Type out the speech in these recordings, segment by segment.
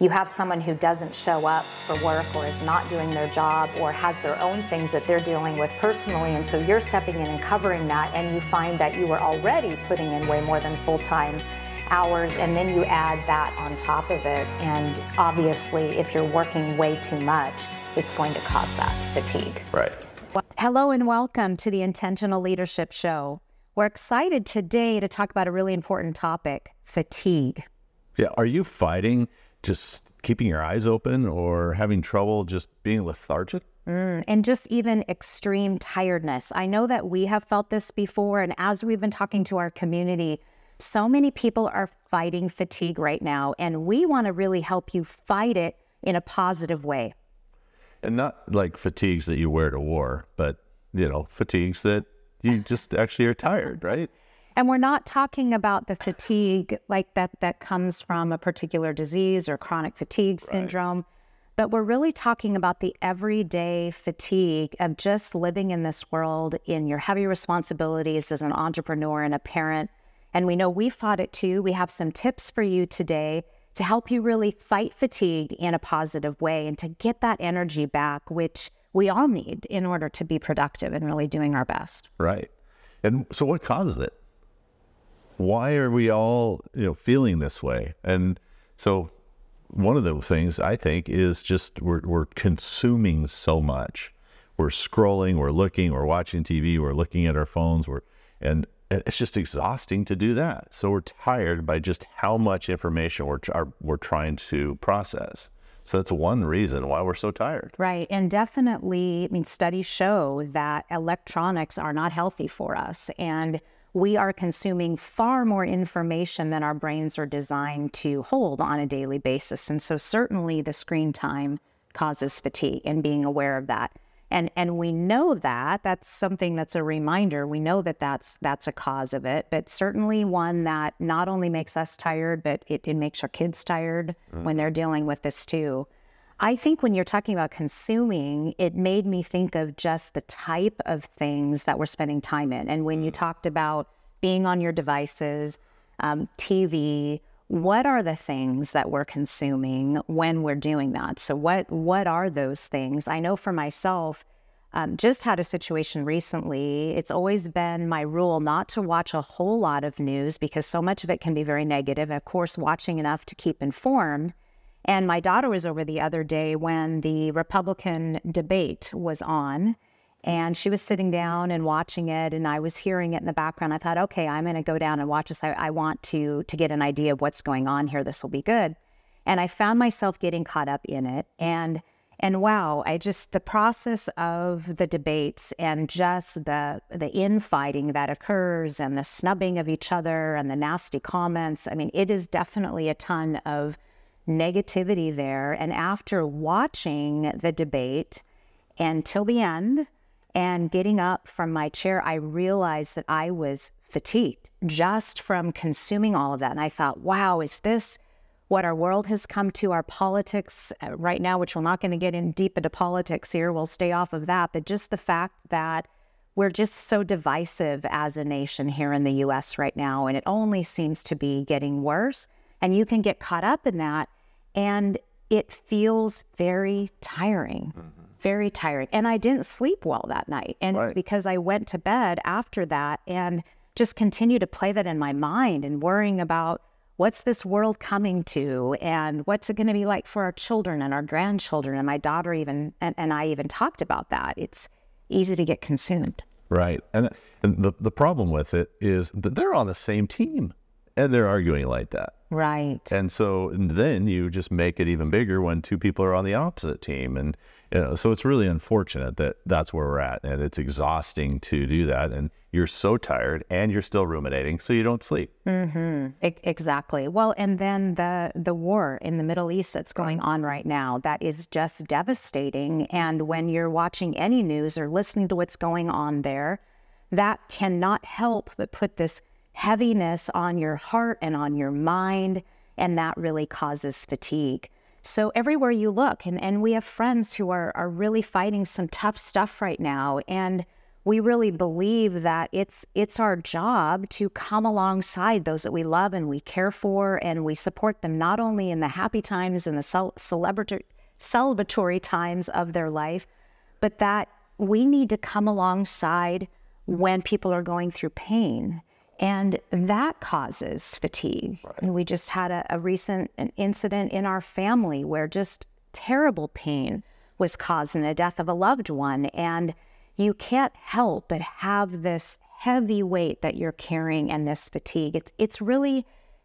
you have someone who doesn't show up for work or is not doing their job or has their own things that they're dealing with personally. And so you're stepping in and covering that, and you find that you are already putting in way more than full time hours, and then you add that on top of it. And obviously, if you're working way too much, it's going to cause that fatigue. Right. Hello, and welcome to the Intentional Leadership Show. We're excited today to talk about a really important topic fatigue. Yeah. Are you fighting? Just keeping your eyes open or having trouble just being lethargic? Mm, and just even extreme tiredness. I know that we have felt this before. And as we've been talking to our community, so many people are fighting fatigue right now. And we want to really help you fight it in a positive way. And not like fatigues that you wear to war, but, you know, fatigues that you just actually are tired, right? And we're not talking about the fatigue like that that comes from a particular disease or chronic fatigue syndrome, right. but we're really talking about the everyday fatigue of just living in this world in your heavy responsibilities as an entrepreneur and a parent. And we know we fought it too. We have some tips for you today to help you really fight fatigue in a positive way and to get that energy back, which we all need in order to be productive and really doing our best. Right. And so, what causes it? Why are we all you know feeling this way? And so one of the things I think is just we're we're consuming so much. We're scrolling, we're looking, we're watching TV, we're looking at our phones, we're and it's just exhausting to do that. So we're tired by just how much information we're are, we're trying to process. So that's one reason why we're so tired. Right. And definitely, I mean, studies show that electronics are not healthy for us. And we are consuming far more information than our brains are designed to hold on a daily basis. And so, certainly, the screen time causes fatigue and being aware of that. And, and we know that that's something that's a reminder. We know that that's that's a cause of it, but certainly one that not only makes us tired, but it, it makes our kids tired mm. when they're dealing with this too. I think when you're talking about consuming, it made me think of just the type of things that we're spending time in. And when you mm. talked about being on your devices, um, TV, what are the things that we're consuming when we're doing that? So what what are those things? I know for myself, um, just had a situation recently. It's always been my rule not to watch a whole lot of news because so much of it can be very negative. Of course, watching enough to keep informed and my daughter was over the other day when the Republican debate was on. And she was sitting down and watching it, and I was hearing it in the background. I thought, okay, I'm going to go down and watch this. I, I want to to get an idea of what's going on here. This will be good. And I found myself getting caught up in it. And and wow, I just the process of the debates and just the the infighting that occurs and the snubbing of each other and the nasty comments. I mean, it is definitely a ton of negativity there. And after watching the debate until the end and getting up from my chair, I realized that I was fatigued just from consuming all of that. And I thought, wow, is this what our world has come to, our politics uh, right now, which we're not going to get in deep into politics here. We'll stay off of that. But just the fact that we're just so divisive as a nation here in the US right now, and it only seems to be getting worse. And you can get caught up in that and it feels very tiring, mm-hmm. very tiring. And I didn't sleep well that night. And right. it's because I went to bed after that and just continue to play that in my mind and worrying about what's this world coming to and what's it going to be like for our children and our grandchildren. And my daughter even, and, and I even talked about that. It's easy to get consumed. Right. And, and the, the problem with it is that they're on the same team and they're arguing like that. Right. And so and then you just make it even bigger when two people are on the opposite team. And, you know, so it's really unfortunate that that's where we're at. And it's exhausting to do that. And you're so tired and you're still ruminating, so you don't sleep. Mm-hmm. exactly. Well, and then the, the war in the Middle East that's going on right now, that is just devastating. And when you're watching any news or listening to what's going on there, that cannot help but put this heaviness on your heart and on your mind, and that really causes fatigue. So everywhere you look, and, and we have friends who are, are really fighting some tough stuff right now, and we really believe that it's it's our job to come alongside those that we love and we care for and we support them not only in the happy times and the cel- celebratory celebratory times of their life but that we need to come alongside when people are going through pain and that causes fatigue right. and we just had a, a recent incident in our family where just terrible pain was caused in the death of a loved one and you can't help but have this heavy weight that you're carrying and this fatigue. It's it's really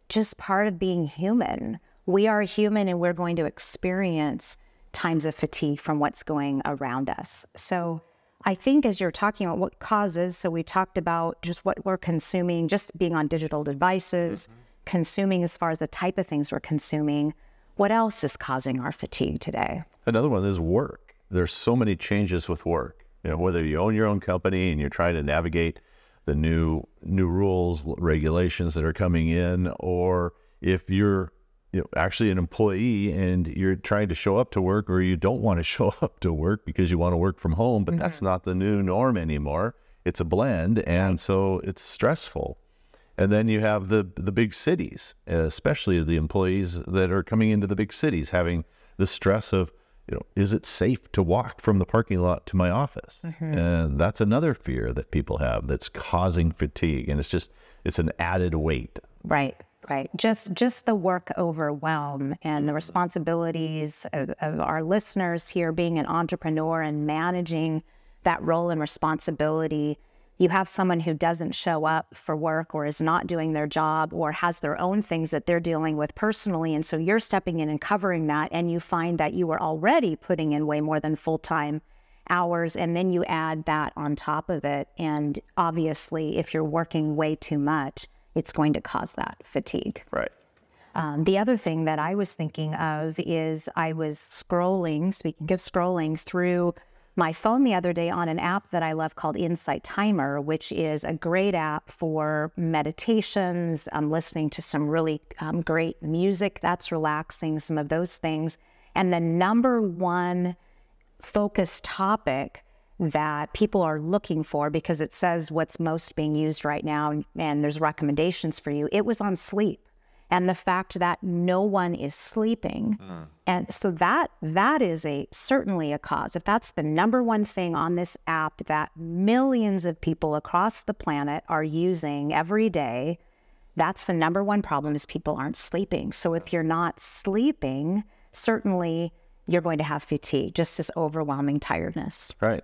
just part of being human. We are human and we're going to experience times of fatigue from what's going around us. So I think as you're talking about what causes, so we talked about just what we're consuming, just being on digital devices, mm-hmm. consuming as far as the type of things we're consuming. What else is causing our fatigue today? Another one is work. There's so many changes with work you know, whether you own your own company and you're trying to navigate the new new rules, regulations that are coming in, or if you're you know, actually an employee and you're trying to show up to work or you don't want to show up to work because you want to work from home, but mm-hmm. that's not the new norm anymore. It's a blend, and so it's stressful. And then you have the the big cities, especially the employees that are coming into the big cities, having the stress of you know, is it safe to walk from the parking lot to my office? Mm-hmm. And that's another fear that people have that's causing fatigue. And it's just, it's an added weight. Right, right. Just, just the work overwhelm and the mm-hmm. responsibilities of, of our listeners here being an entrepreneur and managing that role and responsibility you have someone who doesn't show up for work or is not doing their job or has their own things that they're dealing with personally. And so you're stepping in and covering that. And you find that you are already putting in way more than full time hours. And then you add that on top of it. And obviously, if you're working way too much, it's going to cause that fatigue. Right. Um, the other thing that I was thinking of is I was scrolling, speaking of scrolling, through my phone the other day on an app that I love called Insight Timer, which is a great app for meditations. I'm listening to some really um, great music that's relaxing, some of those things. And the number one focus topic that people are looking for because it says what's most being used right now and there's recommendations for you, it was on sleep and the fact that no one is sleeping. Mm. and so that that is a certainly a cause. If that's the number one thing on this app that millions of people across the planet are using every day that's the number one problem is people aren't sleeping. So if you're not sleeping certainly you're going to have fatigue just this overwhelming tiredness. Right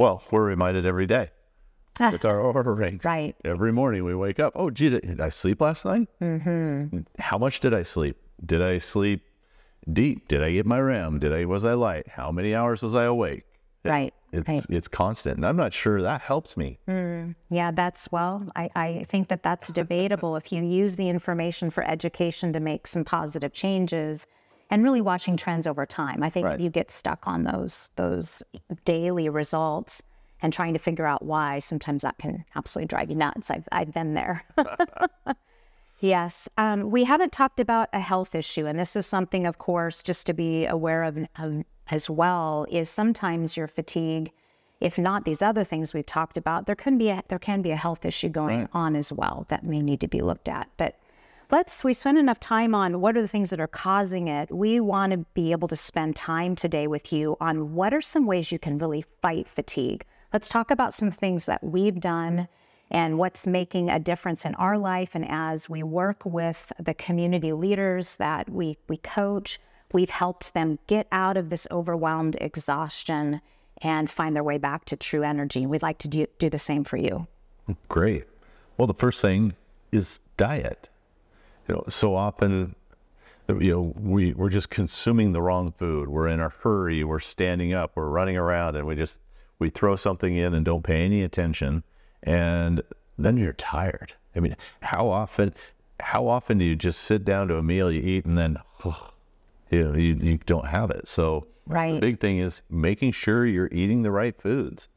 well we're reminded every day with our Oura ring. Right. Every morning we wake up. Oh, gee, did I sleep last night? Mm-hmm. How much did I sleep? Did I sleep deep? Did I get my REM? Did I was I light? How many hours was I awake? Right. It's, right. it's constant. And I'm not sure that helps me. Mm, yeah, that's, well, I, I think that that's debatable. if you use the information for education to make some positive changes and really watching trends over time, I think right. you get stuck on those, those daily results and trying to figure out why, sometimes that can absolutely drive you nuts. I've, I've been there. yes. Um, we haven't talked about a health issue. And this is something, of course, just to be aware of, of as well, is sometimes your fatigue, if not these other things we've talked about, there can be a, there can be a health issue going right. on as well that may need to be looked at. But let's we spend enough time on what are the things that are causing it we want to be able to spend time today with you on what are some ways you can really fight fatigue Let's talk about some things that we've done and what's making a difference in our life. And as we work with the community leaders that we, we coach, we've helped them get out of this overwhelmed exhaustion and find their way back to true energy. We'd like to do, do the same for you. Great. Well, the first thing is diet. You know, so often, you know, we, we're just consuming the wrong food. We're in a hurry. We're standing up. We're running around and we just we throw something in and don't pay any attention and then you're tired i mean how often how often do you just sit down to a meal you eat and then oh, you know you, you don't have it so right the big thing is making sure you're eating the right foods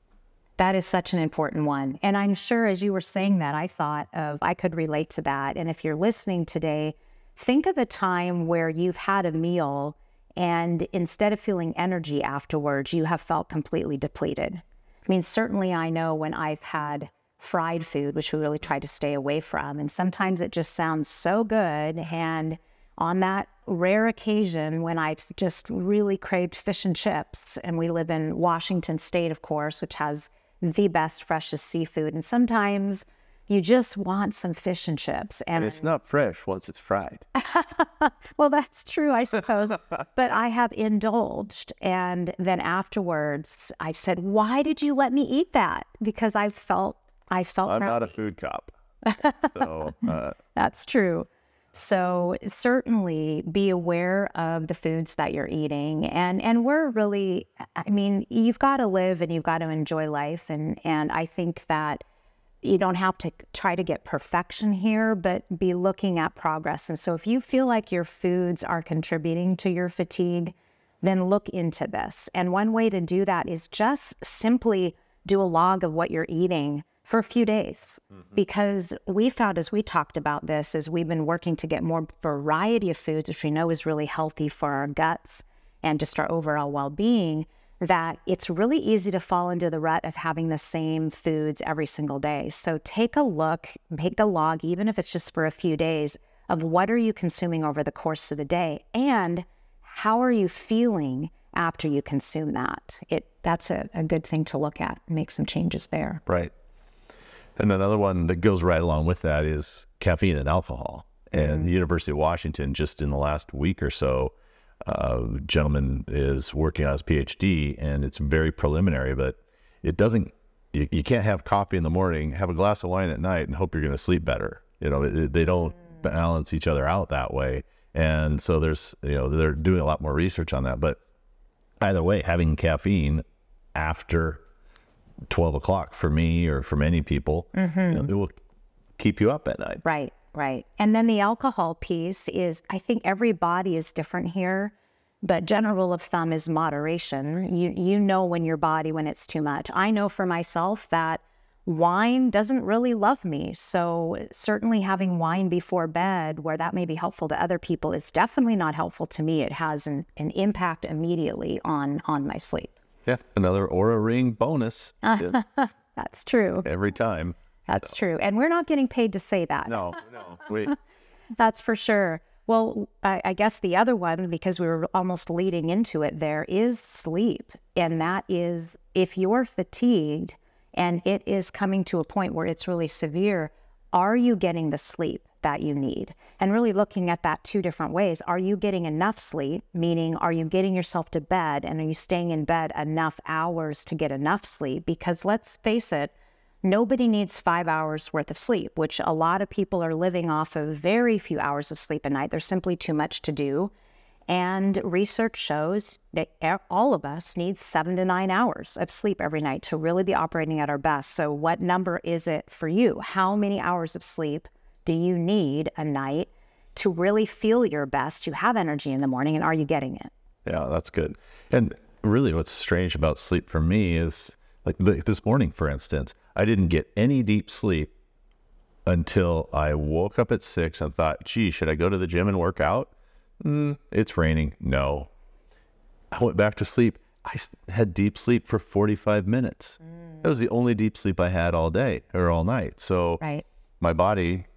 that is such an important one and i'm sure as you were saying that i thought of i could relate to that and if you're listening today think of a time where you've had a meal and instead of feeling energy afterwards, you have felt completely depleted. I mean, certainly I know when I've had fried food, which we really try to stay away from, and sometimes it just sounds so good. And on that rare occasion when I've just really craved fish and chips, and we live in Washington State, of course, which has the best, freshest seafood. And sometimes you just want some fish and chips. And, And it's not fresh once it's fried. well, that's true, I suppose. but I have indulged. And then afterwards, I've said, Why did you let me eat that? Because I felt, I felt I'm not a food cop. So uh, That's true. So certainly be aware of the foods that you're eating. And and we're really I mean, you've got to live and you've got to enjoy life and and I think that you don't have to try to get perfection here, but be looking at progress. And so if you feel like your foods are contributing to your fatigue, then look into this. And one way to do that is just simply do a log of what you're eating for a few days. Mm-hmm. Because we found as we talked about this, as we've been working to get more variety of foods, which we know is really healthy for our guts and just our overall well being, that it's really easy to fall into the rut of having the same foods every single day. So take a look, make a log, even if it's just for a few days, of what are you consuming over the course of the day and how are you feeling after you consume that? It that's a, a good thing to look at, make some changes there. Right. And another one that goes right along with that is caffeine and alcohol. And the University of Washington, just in the last week or so, uh, gentleman is working on his PhD, and it's very preliminary, but it doesn't. You, you can't have coffee in the morning, have a glass of wine at night, and hope you're going to sleep better. You know, it, they don't balance each other out that way. And so there's, you know, they're doing a lot more research on that. But either way, having caffeine after 12 o'clock for me or for many people, you know, it will keep you up at night. Right, right. And then the alcohol piece is I think every body is different here, but general rule of thumb is moderation. You you know when your body when it's too much. I know for myself that wine doesn't really love me. So certainly having wine before bed where that may be helpful to other people is definitely not helpful to me. It has an, an impact immediately on on my sleep. Yeah, another Oura Ring bonus Yeah, That's true. every time. That's true. And we're not getting paid to say that. No, no, wait. That's for sure. Well, I, I guess the other one, because we were almost leading into it, there is sleep. And that is if you're fatigued and it is coming to a point where it's really severe, are you getting the sleep that you need? And really looking at that two different ways. Are you getting enough sleep? Meaning, are you getting yourself to bed and are you staying in bed enough hours to get enough sleep? Because let's face it, Nobody needs five hours worth of sleep, which a lot of people are living off of very few hours of sleep a night. There's simply too much to do. And research shows that all of us need seven to nine hours of sleep every night to really be operating at our best. So, what number is it for you? How many hours of sleep do you need a night to really feel your best, to have energy in the morning? And are you getting it? Yeah, that's good. And really, what's strange about sleep for me is like this morning, for instance, I didn't get any deep sleep until I woke up at six and thought, gee, should I go to the gym and work out? Mm, it's raining. No. I went back to sleep. I had deep sleep for 45 minutes. That was the only deep sleep I had all day or all night. So Right. my body,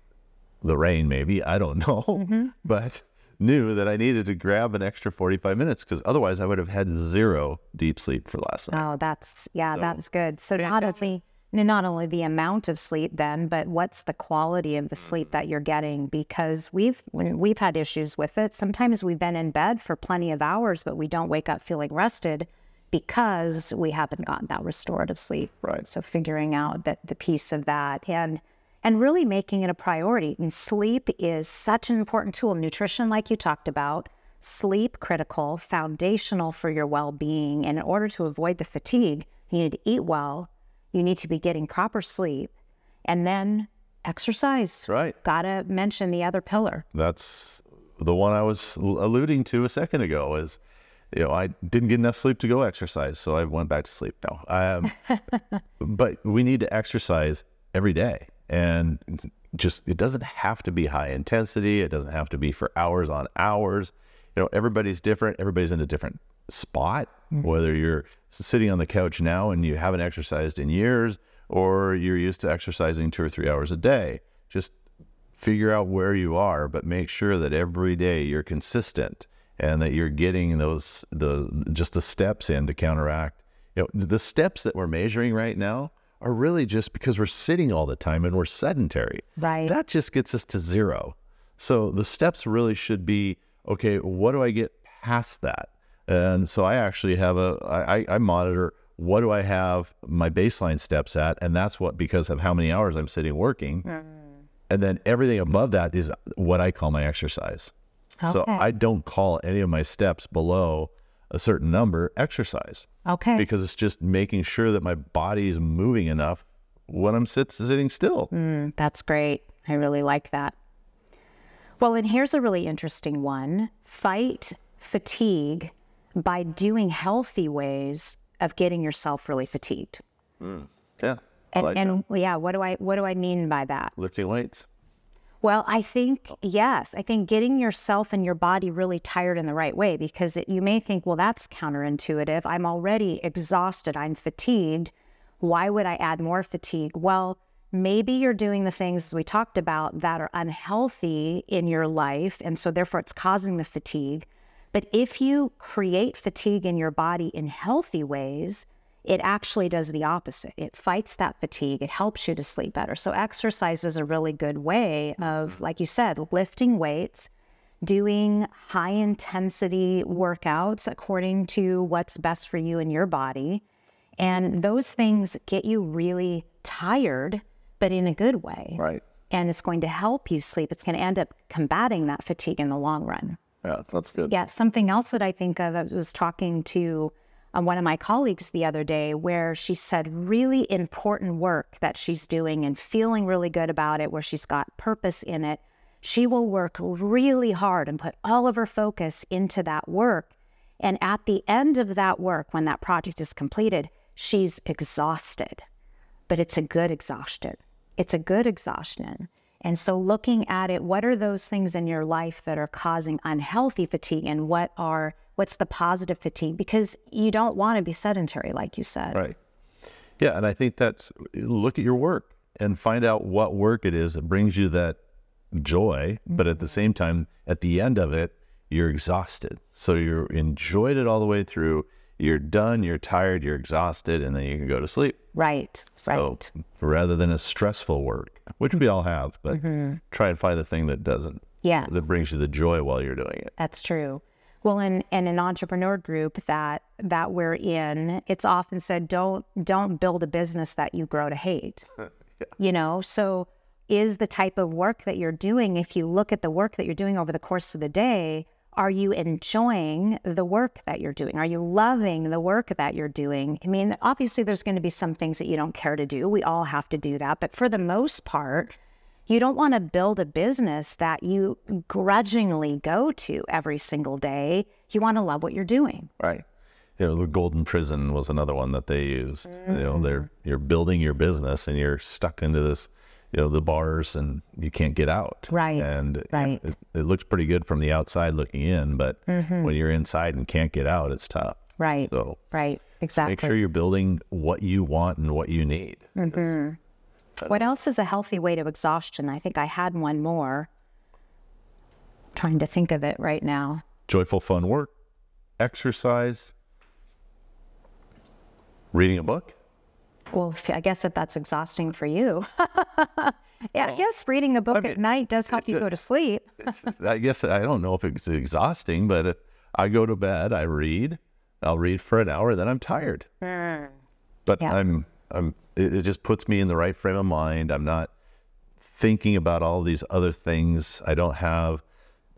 the rain maybe, I don't know, mm-hmm. but knew that I needed to grab an extra 45 minutes because otherwise I would have had zero deep sleep for last night. Oh, that's yeah, that's good. So not only not only the amount of sleep then, but what's the quality of the sleep that mm-hmm. you're getting? Because we've when we've had issues with it. Sometimes we've been in bed for plenty of hours, but we don't wake up feeling rested because we haven't gotten that restorative sleep. Right. So figuring out that the piece of that and and really making it a priority. I mean, sleep is such an important tool. Nutrition, like you talked about, sleep critical, foundational for your well-being. And in order to avoid the fatigue, you need to eat well. You need to be getting proper sleep, and then exercise. Right. Gotta mention the other pillar. That's the one I was alluding to a second ago is, you know, I didn't get enough sleep to go exercise. So I went back to sleep. No, um, but we need to exercise every day and just, it doesn't have to be high intensity. It doesn't have to be for hours on hours. you know, everybody's different. Everybody's in a different spot. Mm-hmm. Whether you're sitting on the couch now and you haven't exercised in years, or you're used to exercising two or three hours a day, just figure out where you are, but make sure that every day you're consistent and that you're getting those the just the steps in to counteract. You know, the steps that we're measuring right now are really just because we're sitting all the time and we're sedentary. Right. That just gets us to zero. So the steps really should be okay, what do I get past that? And so I actually have a I, I monitor what do I have my baseline steps at, and that's what because of how many hours I'm sitting working. Hmm. And then everything above that is what I call my exercise. Okay. So I don't call any of my steps below a certain number exercise Okay. because it's just making sure that my body is moving enough when I'm sit, sitting still. Mm, that's great. I really like that. Well, and here's a really interesting one fight fatigue by doing healthy ways of getting yourself really fatigued. Yeah. I And, like and yeah, what do I what do I mean by that. lifting weights. Well, I think oh. yes, I think getting yourself and your body really tired in the right way because it, you may think, well, that's counterintuitive. I'm already exhausted. I'm fatigued. Why would I add more fatigue? Well, maybe you're doing the things we talked about that are unhealthy in your life, and so therefore it's causing the fatigue. But if you create fatigue in your body in healthy ways, it actually does the opposite. It fights that fatigue. It helps you to sleep better. So, exercise is a really good way of, mm-hmm. like you said, lifting weights, doing high intensity workouts according to what's best for you and your body. And those things get you really tired, but in a good way. Right. And it's going to help you sleep. It's going to end up combating that fatigue in the long run. Yeah, that's good. Yeah, something else that I think of, I was talking to um, one of my colleagues the other day where she said really important work that she's doing and feeling really good about it, where she's got purpose in it. She will work really hard and put all of her focus into that work. And at the end of that work, when that project is completed, she's exhausted but it's a good exhaustion. It's a good exhaustion. And so looking at it, what are those things in your life that are causing unhealthy fatigue and what are what's the positive fatigue? Because you don't want to be sedentary, like you said. Right. Yeah. And I think that's look at your work and find out what work it is that brings you that joy. But at the mm-hmm. same time, at the end of it, you're exhausted. So you're enjoyed it all the way through. You're done, you're tired, you're exhausted, and then you can go to sleep. Right. So Right. rather than a stressful work, which we all have, but mm-hmm. try and find the thing that doesn't, Yes. that brings you the joy while you're doing it. That's true. Well, in, in an entrepreneur group that that we're in, it's often said, don't don't build a business that you grow to hate. You know, so is the type of work that you're doing, if you look at the work that you're doing over the course of the day, are you enjoying the work that you're doing? Are you loving the work that you're doing? I mean, obviously, there's going to be some things that you don't care to do. We all have to do that. But for the most part, you don't want to build a business that you grudgingly go to every single day. You want to love what you're doing. Right. You know, the golden prison was another one that they used. You know, they're mm. you're building your business and you're stuck into this, you know, the bars and you can't get out. Right, And right. it, it looks pretty good from the outside looking in, but mm-hmm. when you're inside and can't get out, it's tough. Right. So Right. Exactly. make sure you're building what you want and what you need. Mm-hmm. What else is a healthy way to exhaustion? I think I had one more. trying to think of it right now. Joyful, fun work, exercise, reading a book. Well, I guess if that's exhausting for you. yeah, I guess reading a book at night does help you go to sleep. I guess I don't know if it's exhausting, but if I go to bed, I read. I'll read for an hour, then I'm tired. Hmm. But Yeah. I'm, I'm. It, it just puts me in the right frame of mind. I'm not thinking about all these other things. I don't have.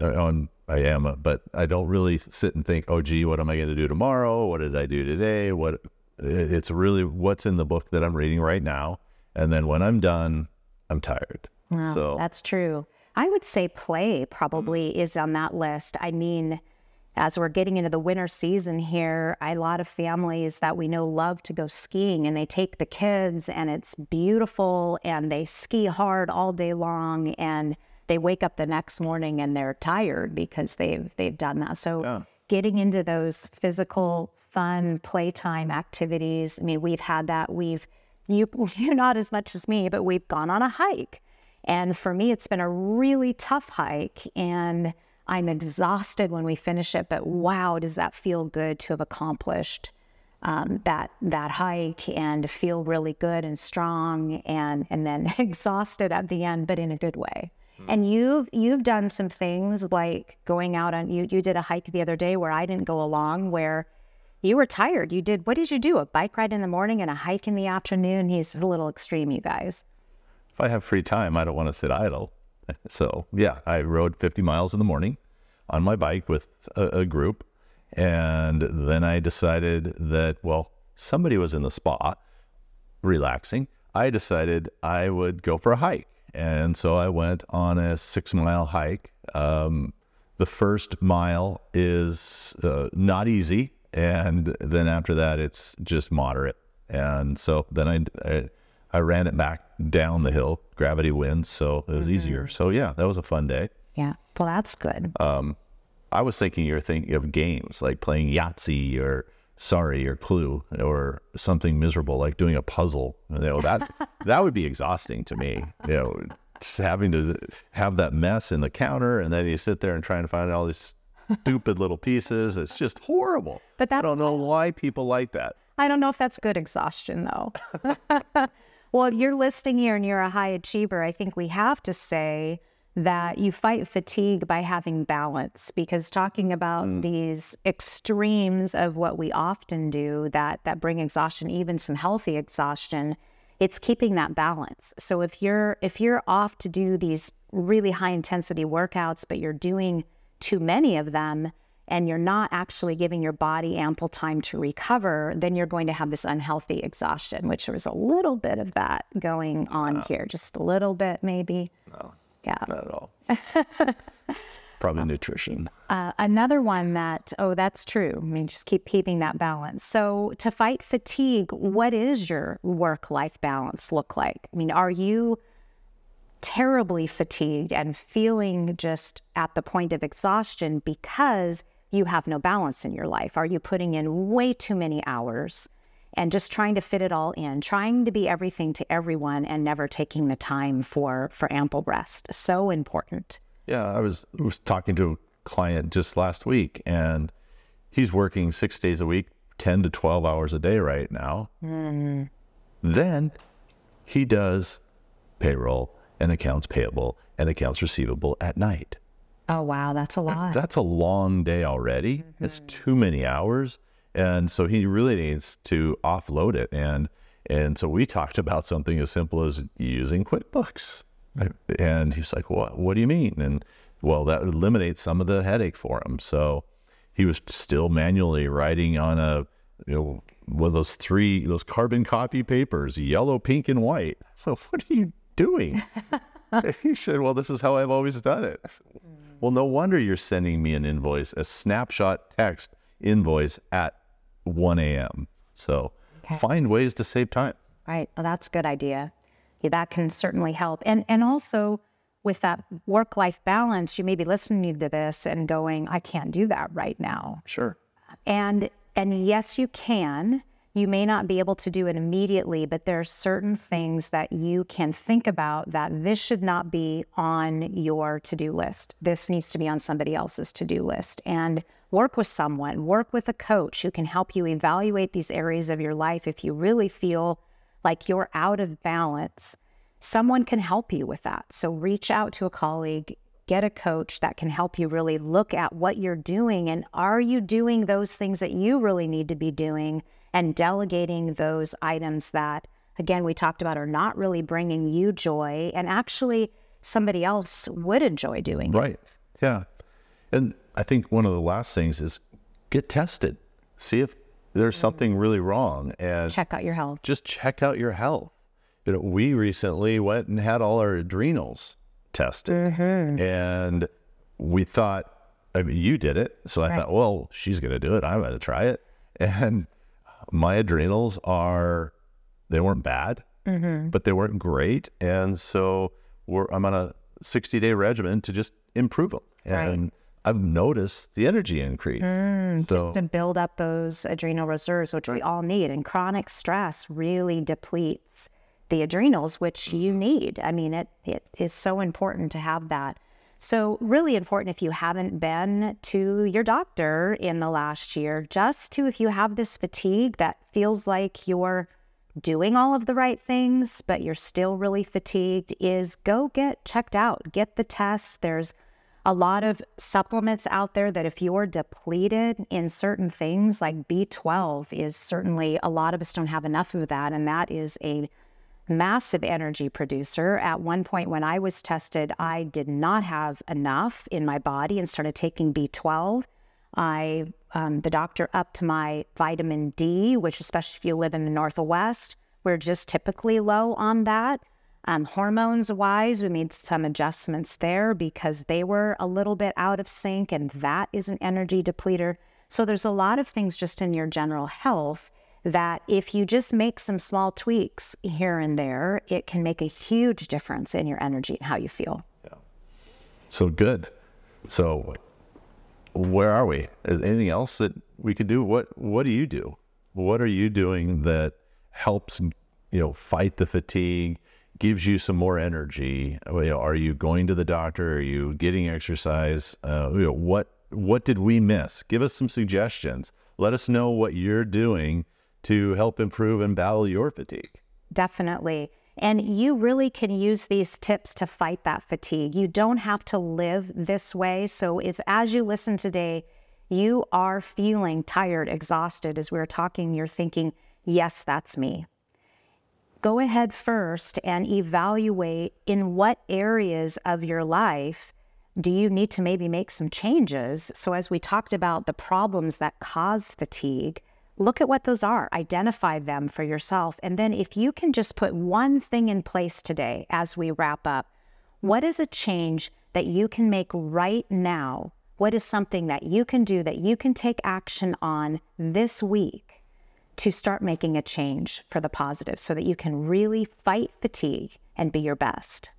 On I am, but I don't really sit and think. Oh, gee, what am I going to do tomorrow? What did I do today? What? It- It's really what's in the book that I'm reading right now, and then when I'm done, I'm tired. Wow, so that's true. I would say play probably mm-hmm. is on that list. I mean, as we're getting into the winter season here, a lot of families that we know love to go skiing and they take the kids and it's beautiful and they ski hard all day long and they wake up the next morning and they're tired because they've they've done that. So Yeah. Getting into those physical, fun playtime activities. I mean, we've had that. We've you you not as much as me, but we've gone on a hike. And for me, it's been a really tough hike. And I'm exhausted when we finish it. But wow, does that feel good to have accomplished um, that that hike and feel really good and strong and and then exhausted at the end, but in a good way. Mm. And you've you've done some things like going out on you you did a hike the other day where I didn't go along where you were tired. You did what did you do? A bike ride in the morning and a hike in the afternoon. He's a little extreme, you guys. If I have free time, I don't want to sit idle. So yeah, I rode 50 miles in the morning on my bike with a, a group, and then I decided that well, somebody was in the spa, relaxing. I decided I would go for a hike, and so I went on a six mile hike. Um, the first mile is uh, not easy, and then after that, it's just moderate. And so then I, I I ran it back down the hill. Gravity wins, so it was easier. So yeah, that was a fun day. Yeah. Well, that's good. I was thinking you're thinking of games like playing Yahtzee or Sorry or Clue or something miserable like doing a puzzle. You know that that would be exhausting to me. You know, having to have that mess in the counter and then you sit there and try and find all these stupid little pieces. It's just horrible. But I don't know why people like that. I don't know if that's good exhaustion though. well, you're listing here and you're a high achiever. I think we have to say that you fight fatigue by having balance because talking about mm. these extremes of what we often do that that bring exhaustion, even some healthy exhaustion, it's keeping that balance. So if you're if you're off to do these really high intensity workouts but you're doing too many of them and you're not actually giving your body ample time to recover, then you're going to have this unhealthy exhaustion, which there was a little bit of that going on here, just a little bit maybe. No, Yeah. not at all. Probably nutrition. Uh, another one that, oh, that's true. I mean, just keep keeping that balance. So, to fight fatigue, what is your work life balance look like? I mean, are you terribly fatigued and feeling just at the point of exhaustion because you have no balance in your life? Are you putting in way too many hours and just trying to fit it all in, trying to be everything to everyone and never taking the time for for ample rest? So important. Yeah, I was was talking to a client just last week, and he's working six days a week, ten to twelve hours a day right now. Hmm. Then he does payroll and accounts payable and accounts receivable at night. Oh wow, that's a lot. That's a long day already. It's mm-hmm. too many hours, and so he really needs to offload it. and And so we talked about something as simple as using QuickBooks. And he's like, "What? What do you mean?" And well, that would eliminate some of the headache for him. So he was still manually writing on a you know one of those three those carbon copy papers, yellow, pink, and white. So what are you doing? he said, "Well, this is how I've always done it." Said, Well, no wonder you're sending me an invoice, a snapshot text invoice at 1 a.m. So find ways to save time. Right. Well, that's a good idea. Yeah, that can certainly help. And and also with that work life balance, you may be listening to this and going, I can't do that right now. Sure. And and yes, you can. You may not be able to do it immediately, but there are certain things that you can think about that this should not be on your to-do list. This needs to be on somebody else's to-do list. And work with someone, work with a coach who can help you evaluate these areas of your life if you really feel like you're out of balance. Someone can help you with that. So reach out to a colleague, get a coach that can help you really look at what you're doing and are you doing those things that you really need to be doing and delegating those items that again we talked about are not really bringing you joy and actually somebody else would enjoy doing it. Right. Yeah. And I think one of the last things is get tested. See if there's mm. something really wrong and check out your health just check out your health. You know, we recently went and had all our adrenals tested, mm-hmm. and we thought, I mean, you did it, so I thought, well, she's going to do it. I'm going to try it, and my adrenals are they weren't bad, mm-hmm. but they weren't great, and so we're I'm on a 60 day regimen to just improve them. Right. I've noticed the energy increase. Mm, so, to build up those adrenal reserves, which we all need. And chronic stress really depletes the adrenals, which you need. I mean, it it is so important to have that. So, really important if you haven't been to your doctor in the last year, just to if you have this fatigue that feels like you're doing all of the right things, but you're still really fatigued, is go get checked out, get the tests. There's a lot of supplements out there that if you're depleted in certain things like B12 is certainly a lot of us don't have enough of that and that is a massive energy producer. At one point when I was tested, I did not have enough in my body and started taking B12. I um, the doctor upped my vitamin D, which especially if you live in the Northwest, we're just typically low on that. Um, hormones wise, we made some adjustments there because they were a little bit out of sync, and that is an energy depleter. So there's a lot of things just in your general health that if you just make some small tweaks here and there, it can make a huge difference in your energy and how you feel. Yeah. so good. So, where are we? Is anything else that we could do? What What do you do? What are you doing that helps you know fight the fatigue, gives you some more energy? Are you going to the doctor? Are you getting exercise? Uh, you know, what What did we miss? Give us some suggestions. Let us know what you're doing to help improve and battle your fatigue. Definitely. And you really can use these tips to fight that fatigue. You don't have to live this way. So, if as you listen today, you are feeling tired, exhausted, as we're talking, you're thinking, yes, that's me. Go ahead first and evaluate in what areas of your life do you need to maybe make some changes. So, as we talked about the problems that cause fatigue, look at what those are, identify them for yourself. And then, if you can just put one thing in place today as we wrap up, what is a change that you can make right now? What is something that you can do that you can take action on this week to start making a change for the positive so that you can really fight fatigue and be your best?